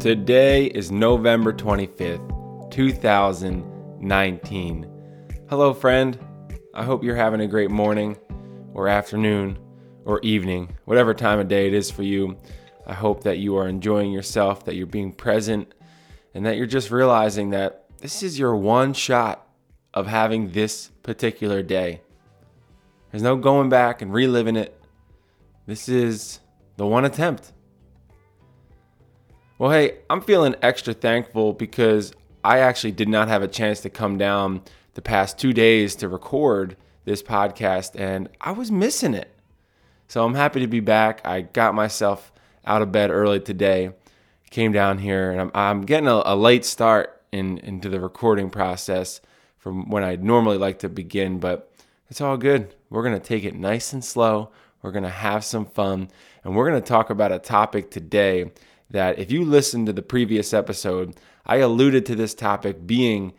Today is November 25th, 2019. Hello, friend. I hope you're having a great morning or afternoon or evening, whatever time of day it is for you. I hope that you are enjoying yourself, that you're being present, and that you're just realizing that this is your one shot of having this particular day. There's no going back and reliving it. This is the one attempt. Well, hey, I'm feeling extra thankful because I actually did not have a chance to come down the past two days to record this podcast, and I was missing it. So I'm happy to be back. I got myself out of bed early today, came down here, and I'm, I'm getting a, a late start in, into the recording process from when I'd normally like to begin, but it's all good. We're going to take it nice and slow. We're going to have some fun, and we're going to talk about a topic today that if you listened to the previous episode, I alluded to this topic being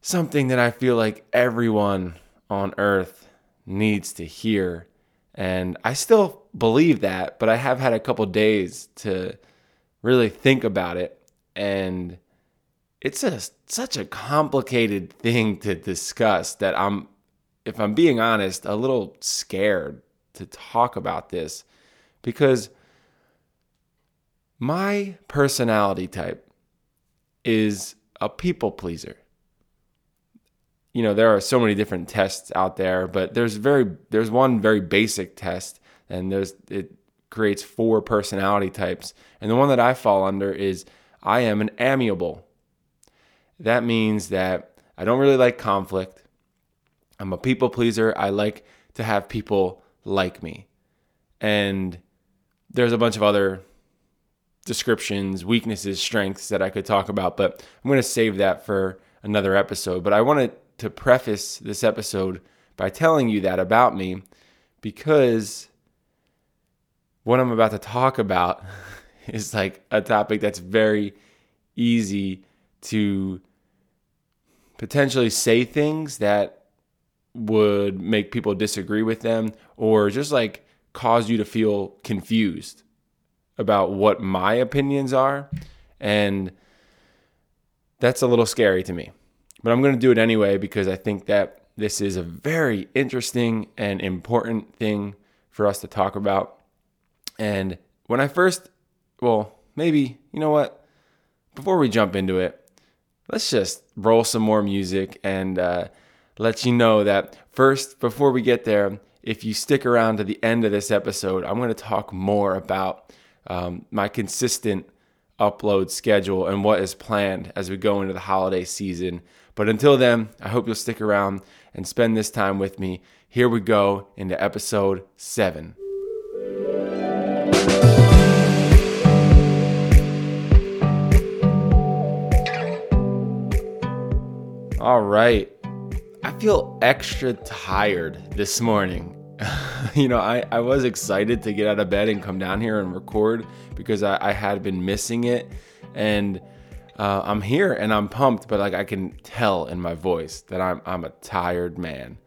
something that I feel like everyone on earth needs to hear. And I still believe that, but I have had a couple days to really think about it. And it's a, such a complicated thing to discuss that I'm, if I'm being honest, a little scared to talk about this because my personality type is a people pleaser. You know, there are so many different tests out there, but there's very there's one very basic test and there's it creates four personality types. And the one that I fall under is I am an amiable. That means that I don't really like conflict. I'm a people pleaser. I like to have people like me. And there's a bunch of other descriptions, weaknesses, strengths that I could talk about, but I'm going to save that for another episode. But I wanted to preface this episode by telling you that about me because what I'm about to talk about is like a topic that's very easy to potentially say things that would make people disagree with them or just like cause you to feel confused about what my opinions are. And that's a little scary to me. But I'm going to do it anyway because I think that this is a very interesting and important thing for us to talk about. And when I first, well, maybe, you know what? Before we jump into it, let's just roll some more music and uh, let you know that first, before we get there, if you stick around to the end of this episode, I'm going to talk more about um, my consistent upload schedule and what is planned as we go into the holiday season. But until then, I hope you'll stick around and spend this time with me. Here we go into episode seven. All right. I feel extra tired this morning. you know, I, I was excited to get out of bed and come down here and record because I, I had been missing it. And uh, I'm here and I'm pumped, but like I can tell in my voice that I'm, I'm a tired man.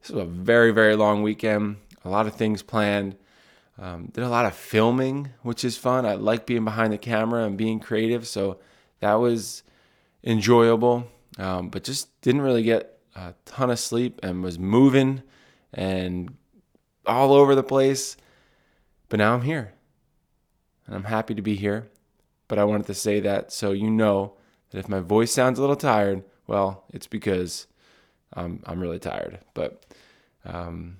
This was a very, very long weekend. A lot of things planned. Um, did a lot of filming, which is fun. I like being behind the camera and being creative. So that was enjoyable, um, but just didn't really get a ton of sleep and was moving and all over the place. But now I'm here. And I'm happy to be here. But I wanted to say that so you know that if my voice sounds a little tired, well, it's because I'm, I'm really tired. But um,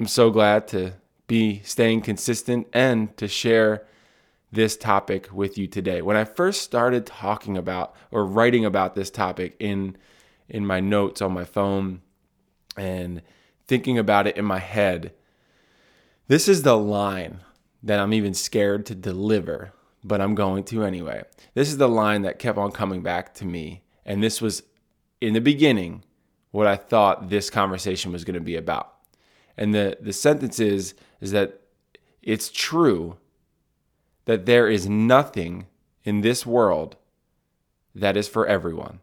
I'm so glad to be staying consistent and to share this topic with you today. When I first started talking about or writing about this topic in in my notes on my phone and thinking about it in my head. This is the line that I'm even scared to deliver, but I'm going to anyway. This is the line that kept on coming back to me. And this was in the beginning what I thought this conversation was going to be about. And the, the sentence is, is that it's true that there is nothing in this world that is for everyone.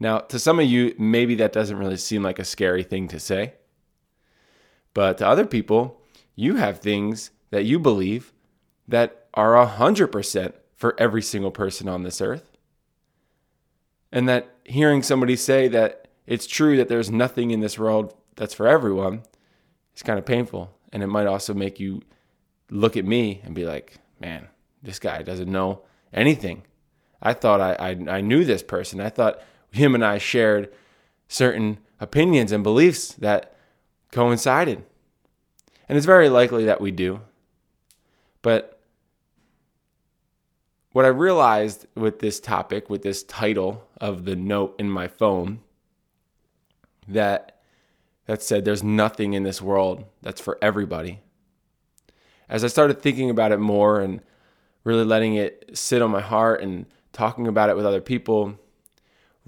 Now, to some of you, maybe that doesn't really seem like a scary thing to say. But to other people, you have things that you believe that are 100% for every single person on this earth. And that hearing somebody say that it's true that there's nothing in this world that's for everyone is kind of painful. And it might also make you look at me and be like, man, this guy doesn't know anything. I thought I, I, I knew this person. I thought him and I shared certain opinions and beliefs that coincided. And it's very likely that we do. But what I realized with this topic, with this title of the note in my phone, that that said there's nothing in this world that's for everybody. As I started thinking about it more and really letting it sit on my heart and talking about it with other people,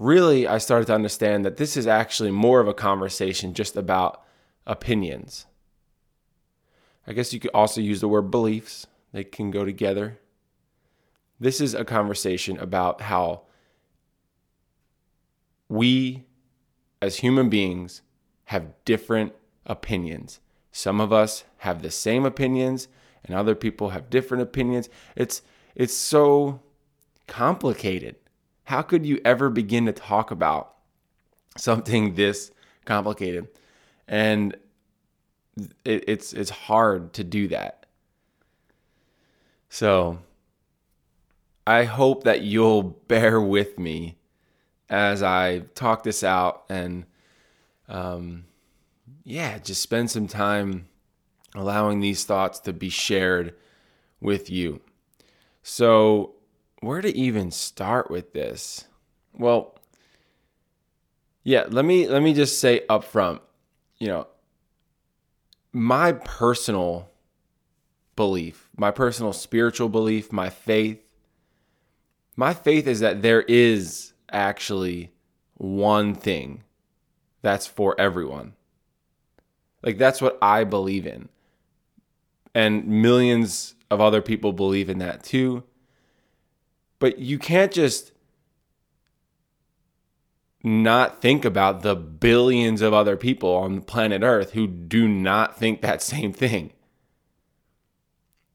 really I started to understand that this is actually more of a conversation just about opinions. I guess you could also use the word beliefs, they can go together. This is a conversation about how we as human beings have different opinions. Some of us have the same opinions and other people have different opinions. It's it's so complicated. How could you ever begin to talk about something this complicated? And it, it's it's hard to do that. So I hope that you'll bear with me as I talk this out and um, yeah, just spend some time allowing these thoughts to be shared with you. So, where to even start with this? Well, yeah, let me let me just say up front, you know, my personal belief, my personal spiritual belief, my faith, my faith is that there is actually one thing that's for everyone. Like that's what I believe in. And millions of other people believe in that too. But you can't just not think about the billions of other people on planet Earth who do not think that same thing.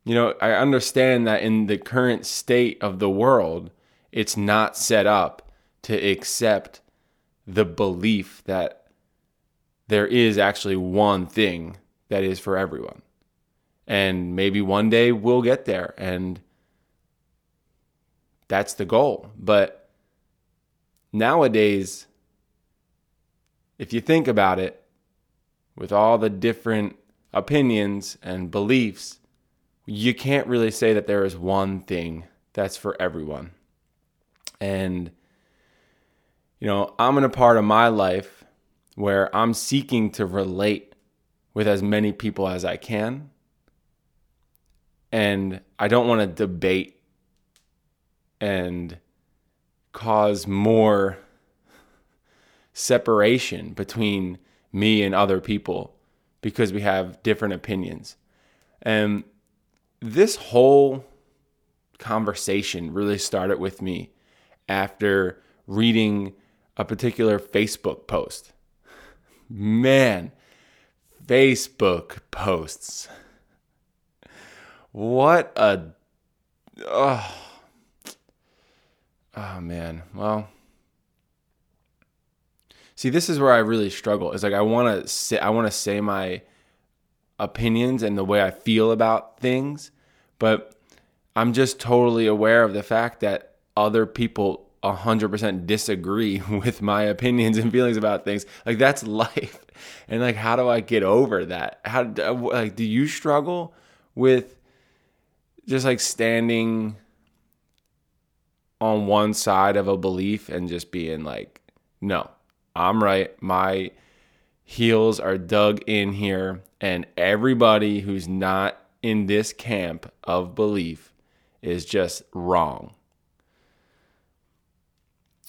You know, I understand that in the current state of the world, it's not set up to accept the belief that there is actually one thing that is for everyone. And maybe one day we'll get there and that's the goal. But nowadays, if you think about it, with all the different opinions and beliefs, you can't really say that there is one thing that's for everyone. And, you know, I'm in a part of my life where I'm seeking to relate with as many people as I can. And I don't want to debate and cause more separation between me and other people because we have different opinions. And this whole conversation really started with me after reading a particular Facebook post. Man, Facebook posts. What a. Oh, oh man. Well, see, this is where I really struggle. It's like I want to say, I want to say my opinions and the way I feel about things, but I'm just totally aware of the fact that other people 100% disagree with my opinions and feelings about things. Like that's life. And like how do I get over that? How like do you struggle with just like standing on one side of a belief and just being like, "No, I'm right. My heels are dug in here and everybody who's not in this camp of belief is just wrong."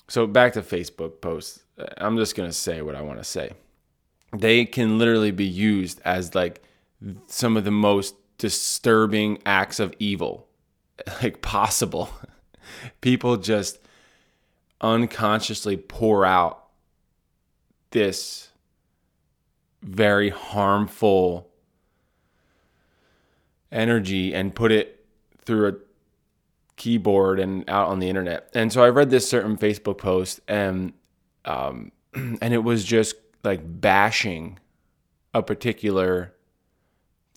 So back to Facebook posts. I'm just going to say what I want to say. They can literally be used as like some of the most disturbing acts of evil like possible. People just unconsciously pour out this very harmful energy and put it through a keyboard and out on the internet. And so I read this certain Facebook post and um, and it was just like bashing a particular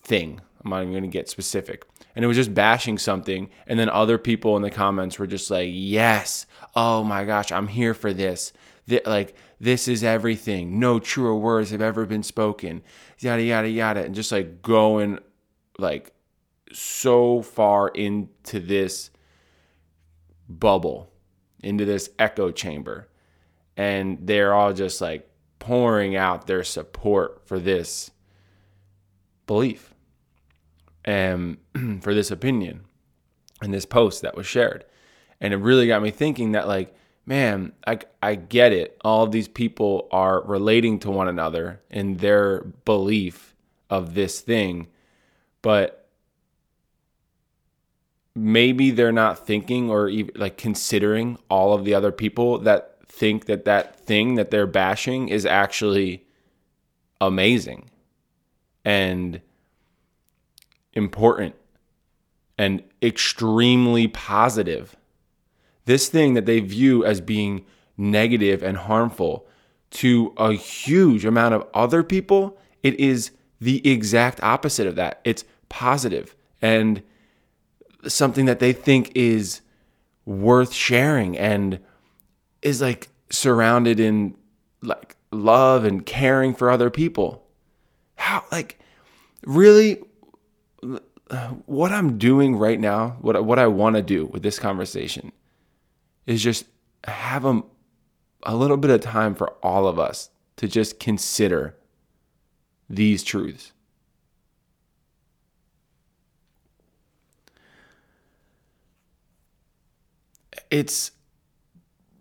thing. I'm not even going to get specific. And it was just bashing something. And then other people in the comments were just like, yes, oh my gosh, I'm here for this. Th- like, this is everything. No truer words have ever been spoken. Yada, yada, yada. And just like going like so far into this bubble, into this echo chamber. And they're all just like pouring out their support for this belief Um, and for this opinion and this post that was shared. And it really got me thinking that, like, man, I, I get it. All of these people are relating to one another in their belief of this thing, but maybe they're not thinking or even like considering all of the other people that think that that thing that they're bashing is actually amazing and important and extremely positive. This thing that they view as being negative and harmful to a huge amount of other people, it is the exact opposite of that. It's positive and something that they think is worth sharing and is like surrounded in like love and caring for other people. How like really what I'm doing right now, what what I want to do with this conversation is just have a, a little bit of time for all of us to just consider these truths. It's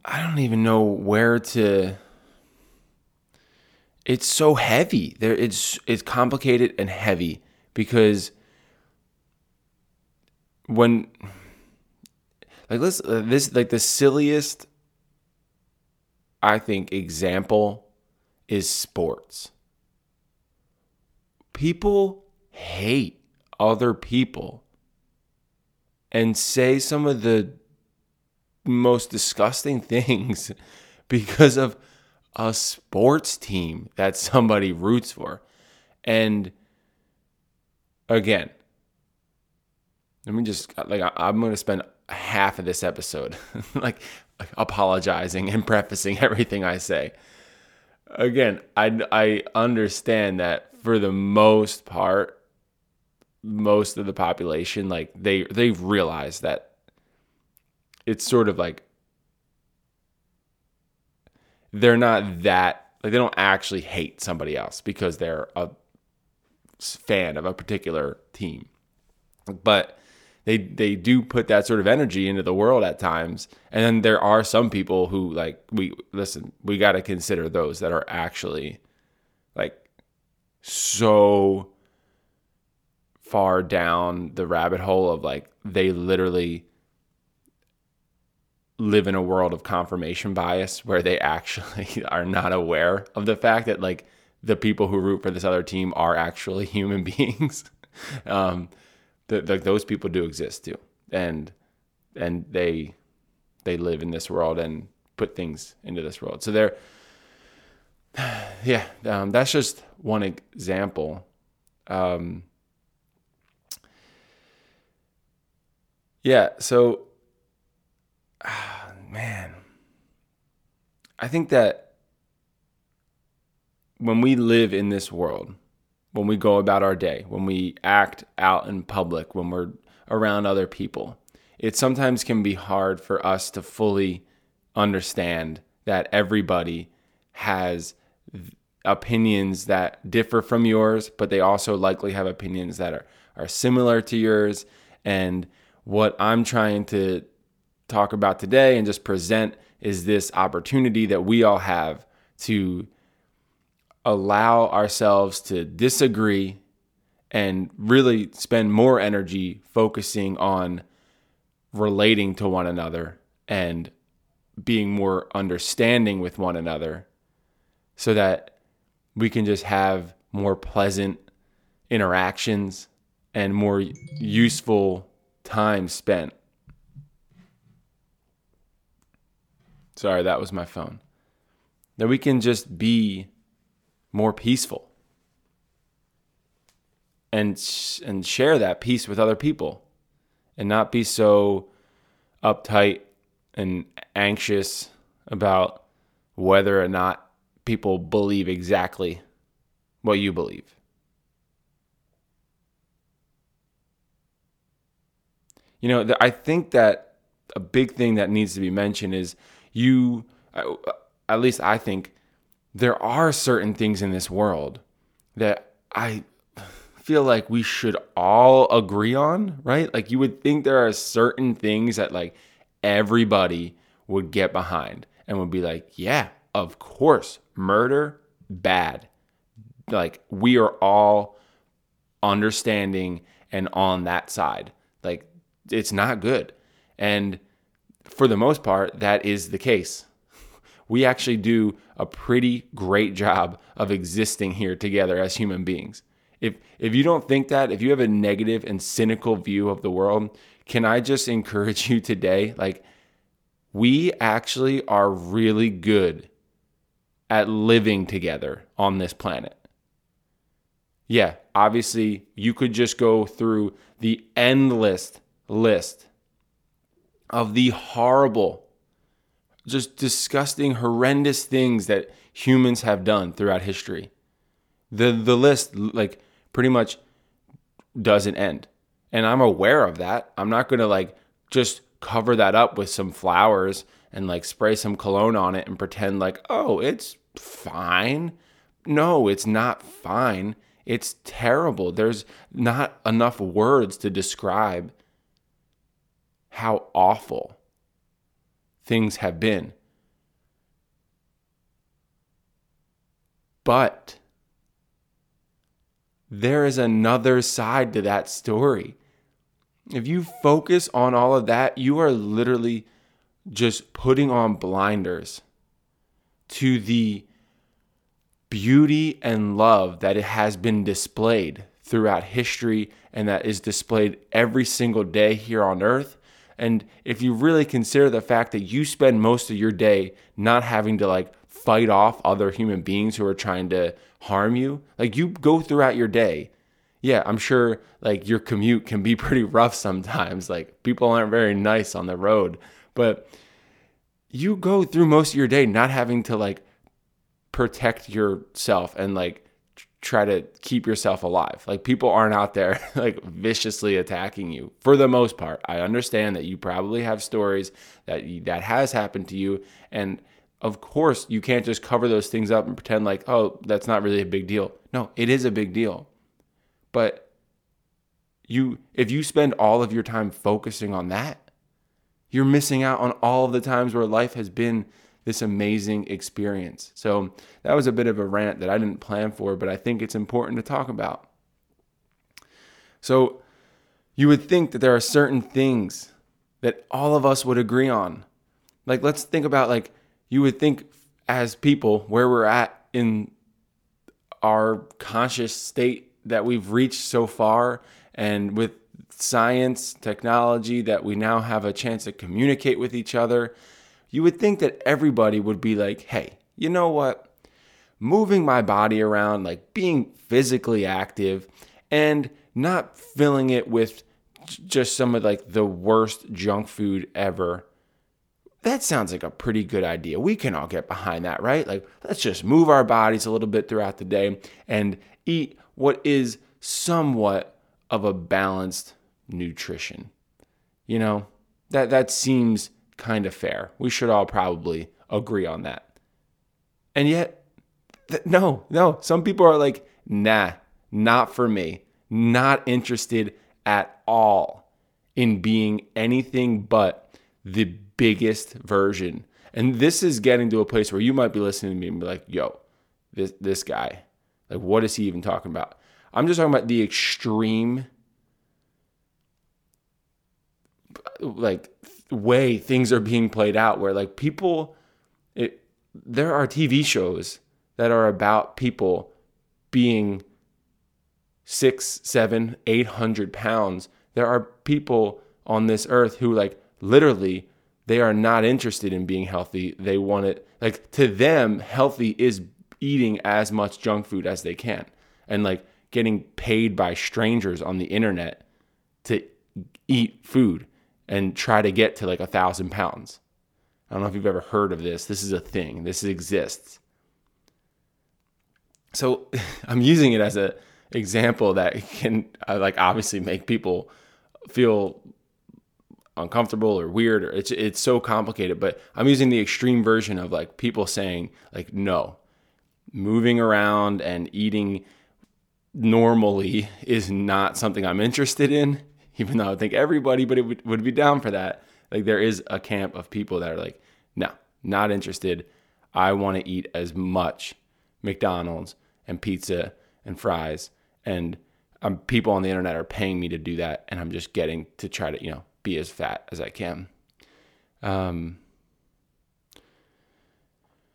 I don't even know where to it's so heavy. There it's it's complicated and heavy because when like let's uh, this like the silliest I think example is sports. People hate other people and say some of the most disgusting things because of a sports team that somebody roots for. And again, let me just like I'm going to spend half of this episode like apologizing and prefacing everything I say. Again, I I understand that for the most part most of the population like they they realize that it's sort of like they're not that like they don't actually hate somebody else because they're a fan of a particular team. But they they do put that sort of energy into the world at times. And then there are some people who like we listen, we got to consider those that are actually like so far down the rabbit hole of like they literally live in a world of confirmation bias where they actually are not aware of the fact that like the people who root for this other team are actually human beings. um, the, those people do exist too, and and they they live in this world and put things into this world. So they're yeah, um, that's just one example. Um, yeah, so man, I think that when we live in this world, when we go about our day, when we act out in public, when we're around other people, it sometimes can be hard for us to fully understand that everybody has opinions that differ from yours, but they also likely have opinions that are, are similar to yours. And what I'm trying to talk about today and just present is this opportunity that we all have to allow ourselves to disagree and really spend more energy focusing on relating to one another and being more understanding with one another so that we can just have more pleasant interactions and more useful time spent. Sorry, that was my phone. That we can just be more peaceful and and share that peace with other people and not be so uptight and anxious about whether or not people believe exactly what you believe. You know, I think that a big thing that needs to be mentioned is you, uh, at least I think, there are certain things in this world that I feel like we should all agree on, right? Like you would think there are certain things that like everybody would get behind and would be like, yeah, of course, murder, bad. Like we are all understanding and on that side. Like it's not good. And for the most part, that is the case. We actually do a pretty great job of existing here together as human beings. If if you don't think that, if you have a negative and cynical view of the world, can I just encourage you today like we actually are really good at living together on this planet. Yeah, obviously you could just go through the endless list of the horrible just disgusting horrendous things that humans have done throughout history. The the list like pretty much doesn't end. And I'm aware of that. I'm not going to like just cover that up with some flowers and like spray some cologne on it and pretend like, oh, it's fine. No, it's not fine. It's terrible. There's not enough words to describe how awful things have been. But there is another side to that story. If you focus on all of that, you are literally just putting on blinders to the beauty and love that it has been displayed throughout history and that is displayed every single day here on earth. And if you really consider the fact that you spend most of your day not having to like fight off other human beings who are trying to harm you. Like you go throughout your day. Yeah, I'm sure like your commute can be pretty rough sometimes. Like people aren't very nice on the road, but you go through most of your day not having to like protect yourself and like try to keep yourself alive. Like people aren't out there like viciously attacking you for the most part. I understand that you probably have stories that that has happened to you and of course, you can't just cover those things up and pretend like, oh, that's not really a big deal. No, it is a big deal. But you if you spend all of your time focusing on that, you're missing out on all of the times where life has been this amazing experience. So, that was a bit of a rant that I didn't plan for, but I think it's important to talk about. So, you would think that there are certain things that all of us would agree on. Like let's think about like you would think as people where we're at in our conscious state that we've reached so far and with science, technology, that we now have a chance to communicate with each other, you would think that everybody would be like, hey, you know what? Moving my body around, like being physically active and not filling it with just some of like the worst junk food ever that sounds like a pretty good idea. We can all get behind that, right? Like, let's just move our bodies a little bit throughout the day and eat what is somewhat of a balanced nutrition. You know, that, that seems kind of fair. We should all probably agree on that. And yet, th- no, no, some people are like, nah, not for me, not interested at all in being anything but the biggest version. And this is getting to a place where you might be listening to me and be like, yo, this this guy, like what is he even talking about? I'm just talking about the extreme like way things are being played out where like people it there are TV shows that are about people being six, seven, eight hundred pounds. There are people on this earth who like literally they are not interested in being healthy. They want it like to them, healthy is eating as much junk food as they can. And like getting paid by strangers on the internet to eat food and try to get to like a thousand pounds. I don't know if you've ever heard of this. This is a thing. This exists. So I'm using it as an example that can uh, like obviously make people feel uncomfortable or weird or it's it's so complicated but i'm using the extreme version of like people saying like no moving around and eating normally is not something i'm interested in even though i think everybody but it would, would be down for that like there is a camp of people that are like no not interested i want to eat as much mcdonald's and pizza and fries and um, people on the internet are paying me to do that and i'm just getting to try to you know be as fat as I can. Um,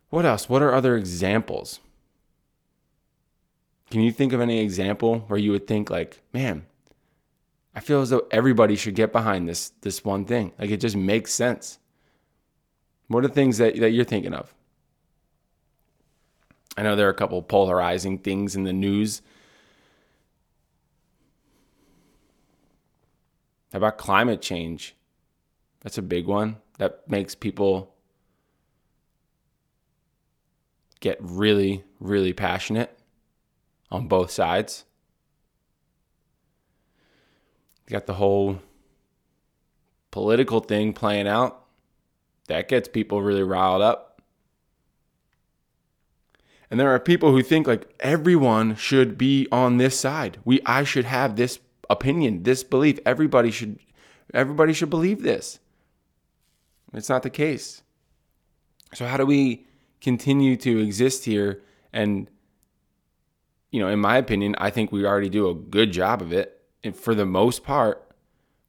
what else? What are other examples? Can you think of any example where you would think like, man, I feel as though everybody should get behind this this one thing. Like it just makes sense. What are the things that, that you're thinking of? I know there are a couple polarizing things in the news How about climate change? That's a big one that makes people get really, really passionate on both sides. You got the whole political thing playing out. That gets people really riled up. And there are people who think like everyone should be on this side. We I should have this opinion, this belief. Everybody should everybody should believe this. It's not the case. So how do we continue to exist here and you know, in my opinion, I think we already do a good job of it for the most part.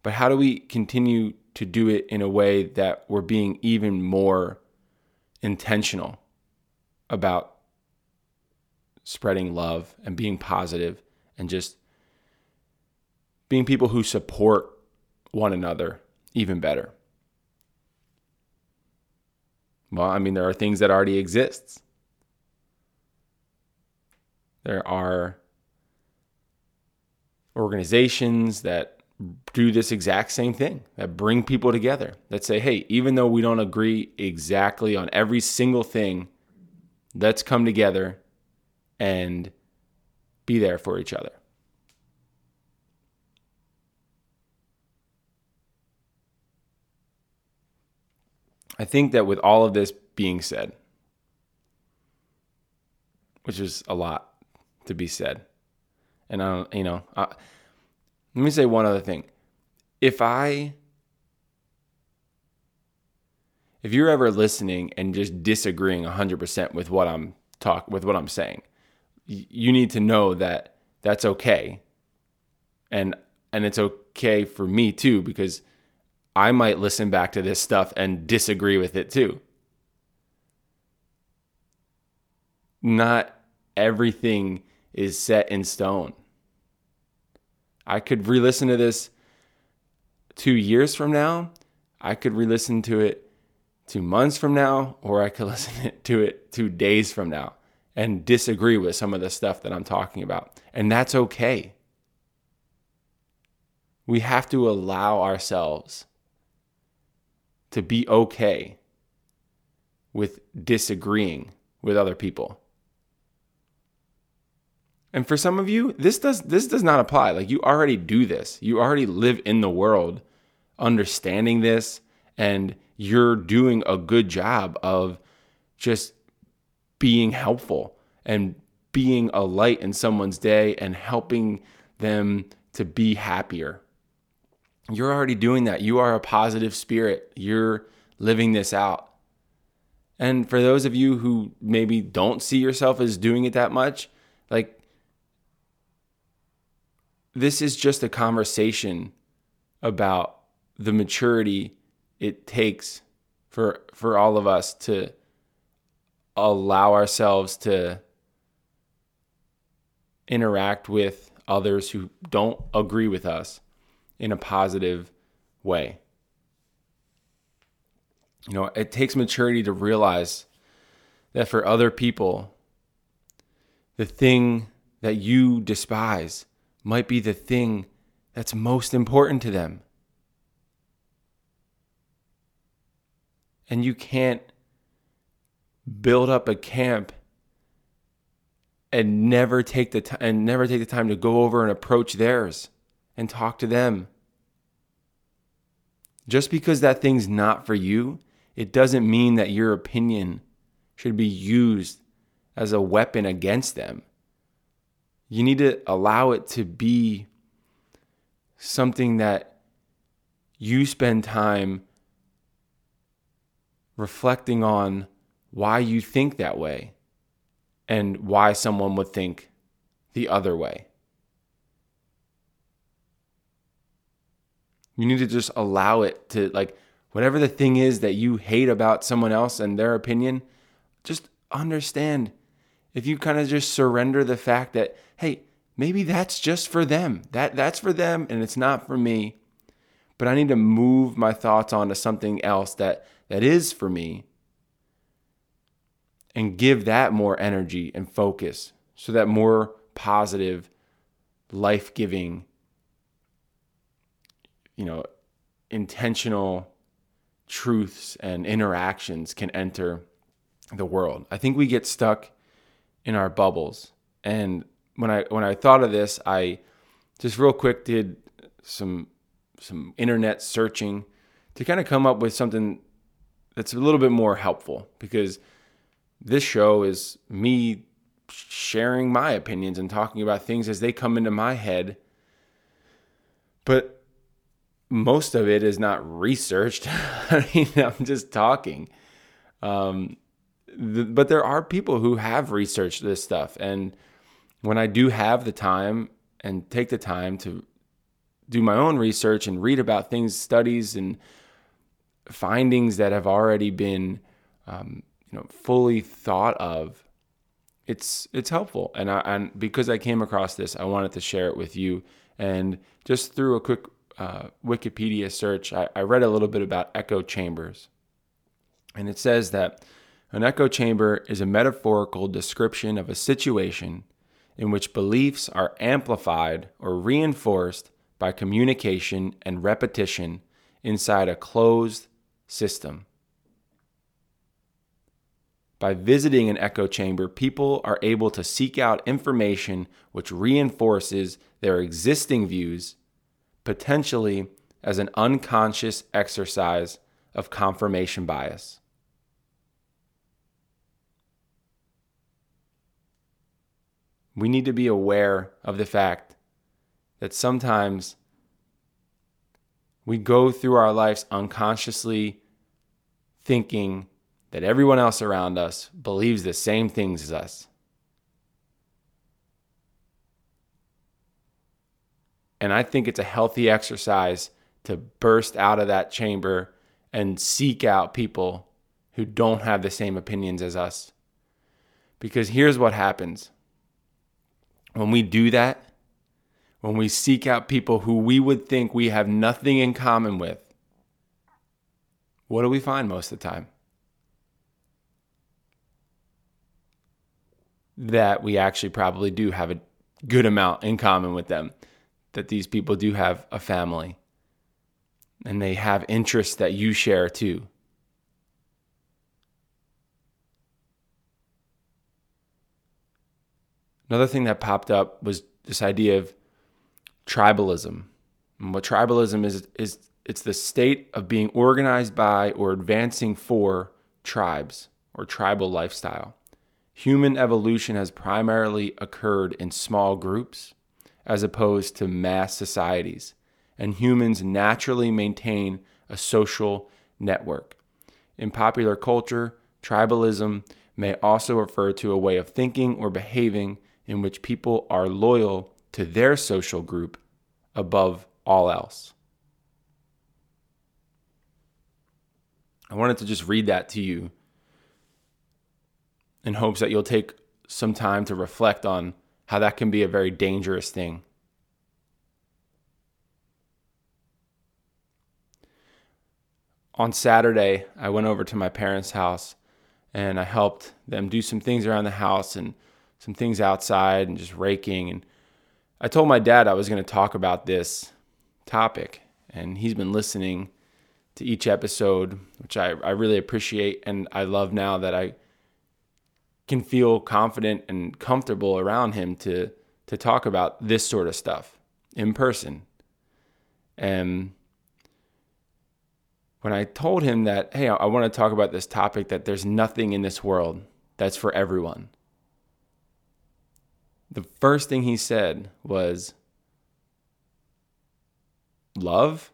But how do we continue to do it in a way that we're being even more intentional about spreading love and being positive and just being people who support one another even better. Well, I mean, there are things that already exist. There are organizations that do this exact same thing that bring people together that say, hey, even though we don't agree exactly on every single thing, let's come together and be there for each other. I think that with all of this being said, which is a lot to be said, and I don't, you know, I, let me say one other thing. If I, if you're ever listening and just disagreeing 100% with what I'm talk with what I'm saying, you need to know that that's okay. And and it's okay for me too because I might listen back to this stuff and disagree with it too. Not everything is set in stone. I could re listen to this two years from now. I could re listen to it two months from now, or I could listen to it two days from now and disagree with some of the stuff that I'm talking about. And that's okay. We have to allow ourselves to be okay with disagreeing with other people. And for some of you, this does this does not apply. Like you already do this. You already live in the world understanding this and you're doing a good job of just being helpful and being a light in someone's day and helping them to be happier you're already doing that. You are a positive spirit. You're living this out. And for those of you who maybe don't see yourself as doing it that much, like this is just a conversation about the maturity it takes for for all of us to allow ourselves to interact with others who don't agree with us in a positive way. You know, it takes maturity to realize that for other people, the thing that you despise might be the thing that's most important to them. And you can't build up a camp and never take the time and never take the time to go over and approach theirs and talk to them. Just because that thing's not for you, it doesn't mean that your opinion should be used as a weapon against them. You need to allow it to be something that you spend time reflecting on why you think that way and why someone would think the other way. You need to just allow it to, like, whatever the thing is that you hate about someone else and their opinion, just understand. If you kind of just surrender the fact that, hey, maybe that's just for them. That that's for them and it's not for me. But I need to move my thoughts onto something else that that is for me and give that more energy and focus so that more positive, life giving, you know, intentional truths and interactions can enter the world. I think we get stuck in our bubbles. And when I when I thought of this, I just real quick did some some internet searching to kind of come up with something that's a little bit more helpful because this show is me sharing my opinions and talking about things as they come into my head. But most of it is not researched. I mean, I'm just talking. Um, the, but there are people who have researched this stuff. And when I do have the time and take the time to do my own research and read about things, studies, and findings that have already been um, you know fully thought of it's it's helpful. And I, and because I came across this I wanted to share it with you. And just through a quick uh, Wikipedia search I, I read a little bit about echo chambers. And it says that an echo chamber is a metaphorical description of a situation in which beliefs are amplified or reinforced by communication and repetition inside a closed system. By visiting an echo chamber, people are able to seek out information which reinforces their existing views, potentially as an unconscious exercise of confirmation bias. We need to be aware of the fact that sometimes we go through our lives unconsciously thinking that everyone else around us believes the same things as us. And I think it's a healthy exercise to burst out of that chamber and seek out people who don't have the same opinions as us. Because here's what happens when we do that, when we seek out people who we would think we have nothing in common with, what do we find most of the time? that we actually probably do have a good amount in common with them. That these people do have a family and they have interests that you share too. Another thing that popped up was this idea of tribalism. And what tribalism is is it's the state of being organized by or advancing for tribes or tribal lifestyle human evolution has primarily occurred in small groups as opposed to mass societies, and humans naturally maintain a social network. In popular culture, tribalism may also refer to a way of thinking or behaving in which people are loyal to their social group above all else. I wanted to just read that to you in hopes that you'll take some time to reflect on how that can be a very dangerous thing. On Saturday, I went over to my parents' house and I helped them do some things around the house and some things outside and just raking. And I told my dad I was going to talk about this topic, and he's been listening to each episode, which I, I really appreciate. And I love now that I can feel confident and comfortable around him to to talk about this sort of stuff in person. And when I told him that, hey, I want to talk about this topic, that there's nothing in this world that's for everyone, the first thing he said was, love?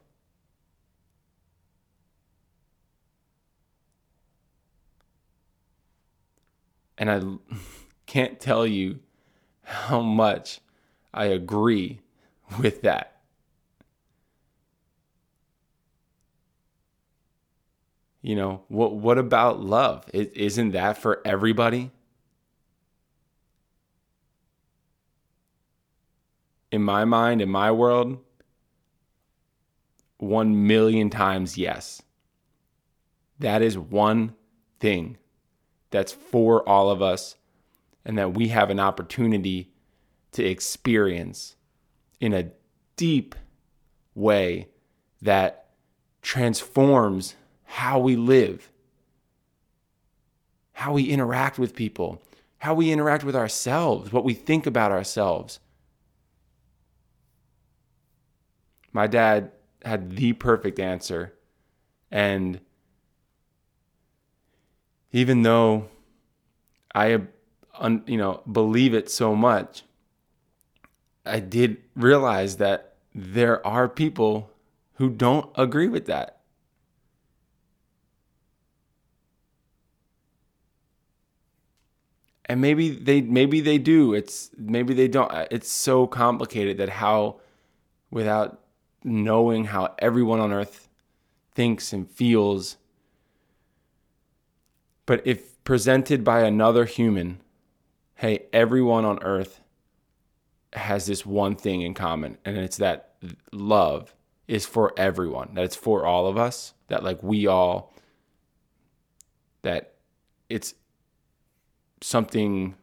And I can't tell you how much I agree with that. You know, what what about love? is isn't that for everybody? In my mind, in my world, 1 million times yes. That is one thing that's for all of us and that we have an opportunity to experience in a deep way that transforms how we live, how we interact with people, how we interact with ourselves, what we think about ourselves. My dad had the perfect answer. And even though I you know believe it so much I did realize that there are people who don't agree with that. and maybe they maybe they do it's maybe they don't it's so complicated that how without knowing how everyone on earth thinks and feels but if presented by another human hey everyone on earth has this one thing in common and it's that love is for everyone that it's for all of us that like we all that it's something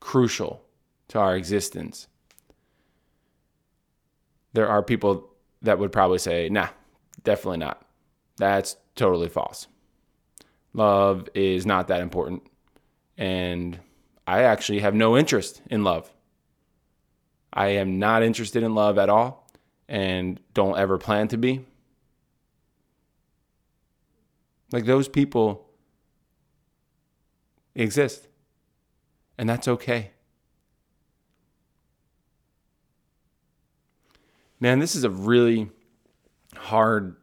crucial to our existence. There are people that would probably say, nah, definitely not. That's totally false. Love is not that important. And I actually have no interest in love. I am not interested in love at all and don't ever plan to be. Like those people exist. And that's okay. Man, this is a really hard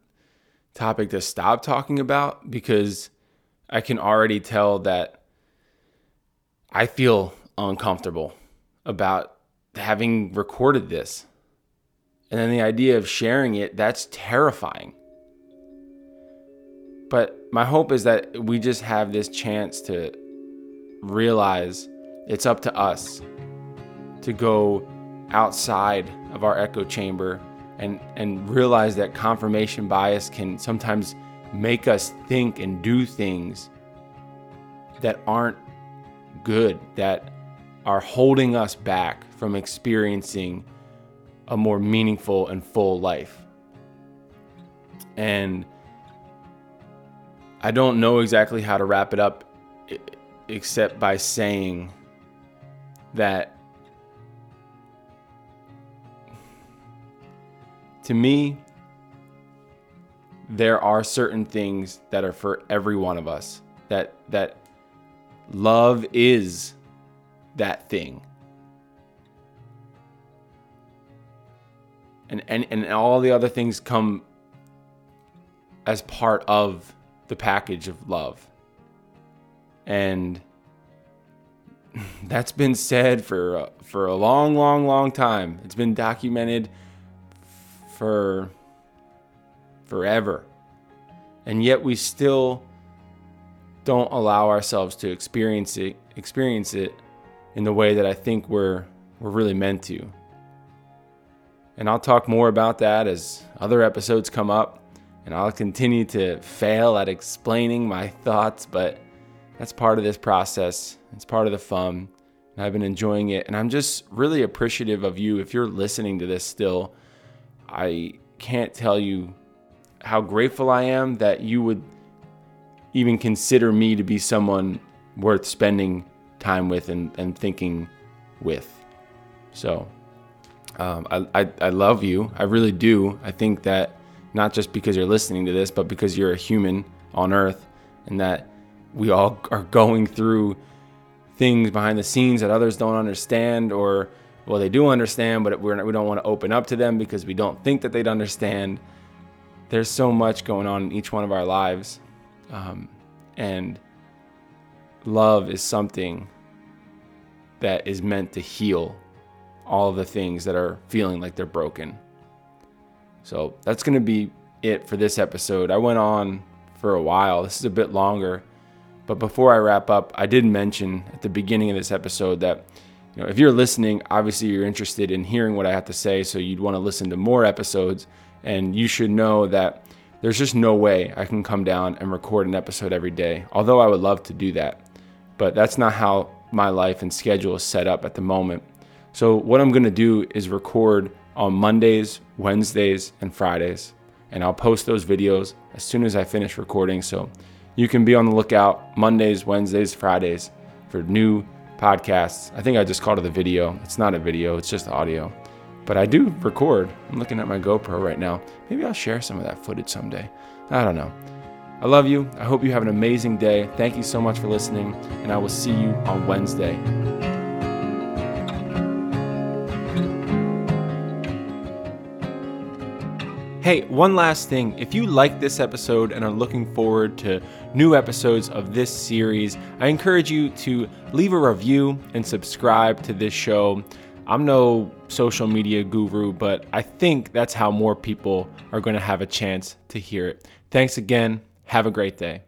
topic to stop talking about because I can already tell that I feel uncomfortable about having recorded this. And then the idea of sharing it, that's terrifying. But my hope is that we just have this chance to realize it's up to us to go outside of our echo chamber and, and realize that confirmation bias can sometimes make us think and do things that aren't good, that are holding us back from experiencing a more meaningful and full life. And I don't know exactly how to wrap it up except by saying that to me, there are certain things that are for every one of us. That that love is that thing. And, and and all the other things come as part of the package of love. And that's been said for uh, for a long, long, long time. It's been documented for forever, and yet we still don't allow ourselves to experience it experience it in the way that I think we're we're really meant to. And I'll talk more about that as other episodes come up. and I'll continue to fail at explaining my thoughts, but that's part of this process. It's part of the fun. And I've been enjoying it. And I'm just really appreciative of you. If you're listening to this still, I can't tell you how grateful I am that you would even consider me to be someone worth spending time with and, and thinking with. So um, I, I, I love you. I really do. I think that not just because you're listening to this, but because you're a human on earth and that we all are going through things behind the scenes that others don't understand or well they do understand but we're we don't want to open up to them because we don't think that they'd understand. There's so much going on in each one of our lives um, and love is something that is meant to heal all the things that are feeling like they're broken. So that's going to be it for this episode. I went on for a while. This is a bit longer but before I wrap up, I did mention at the beginning of this episode that know, if you're listening, obviously you're interested in hearing what I have to say, so you'd want to listen to more episodes. And you should know that there's just no way I can come down and record an episode every day, although I would love to do that. But that's not how my life and schedule is set up at the moment. So, what I'm going to do is record on Mondays, Wednesdays, and Fridays. And I'll post those videos as soon as I finish recording. So, you can be on the lookout Mondays, Wednesdays, Fridays for new podcasts. I think I just called it a video. It's not a video, it's just audio. But I do record. I'm looking at my GoPro right now. Maybe I'll share some of that footage someday. I don't know. I love you. I hope you have an amazing day. Thank you so much for listening, and I will see you on Wednesday. Hey, one last thing. If you like this episode and are looking forward to new episodes of this series, I encourage you to leave a review and subscribe to this show. I'm no social media guru, but I think that's how more people are going to have a chance to hear it. Thanks again. Have a great day.